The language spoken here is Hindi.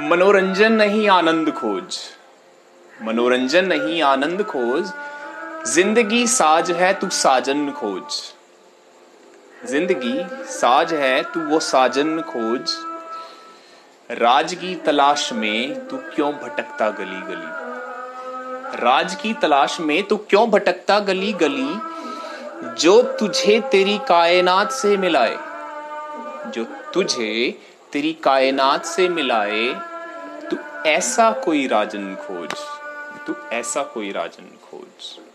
मनोरंजन नहीं आनंद खोज। मनोरंजन नहीं आनंद खोज। ज़िंदगी साज है तू साजन खोज। ज़िंदगी साज है तू वो साजन खोज। राज की तलाश में तू क्यों भटकता गली गली? राज की तलाश में तू क्यों भटकता गली गली? जो तुझे तेरी कायनात से मिलाए, जो तुझे तेरी कायनात से मिलाए तू ऐसा कोई राजन खोज तू ऐसा कोई राजन खोज।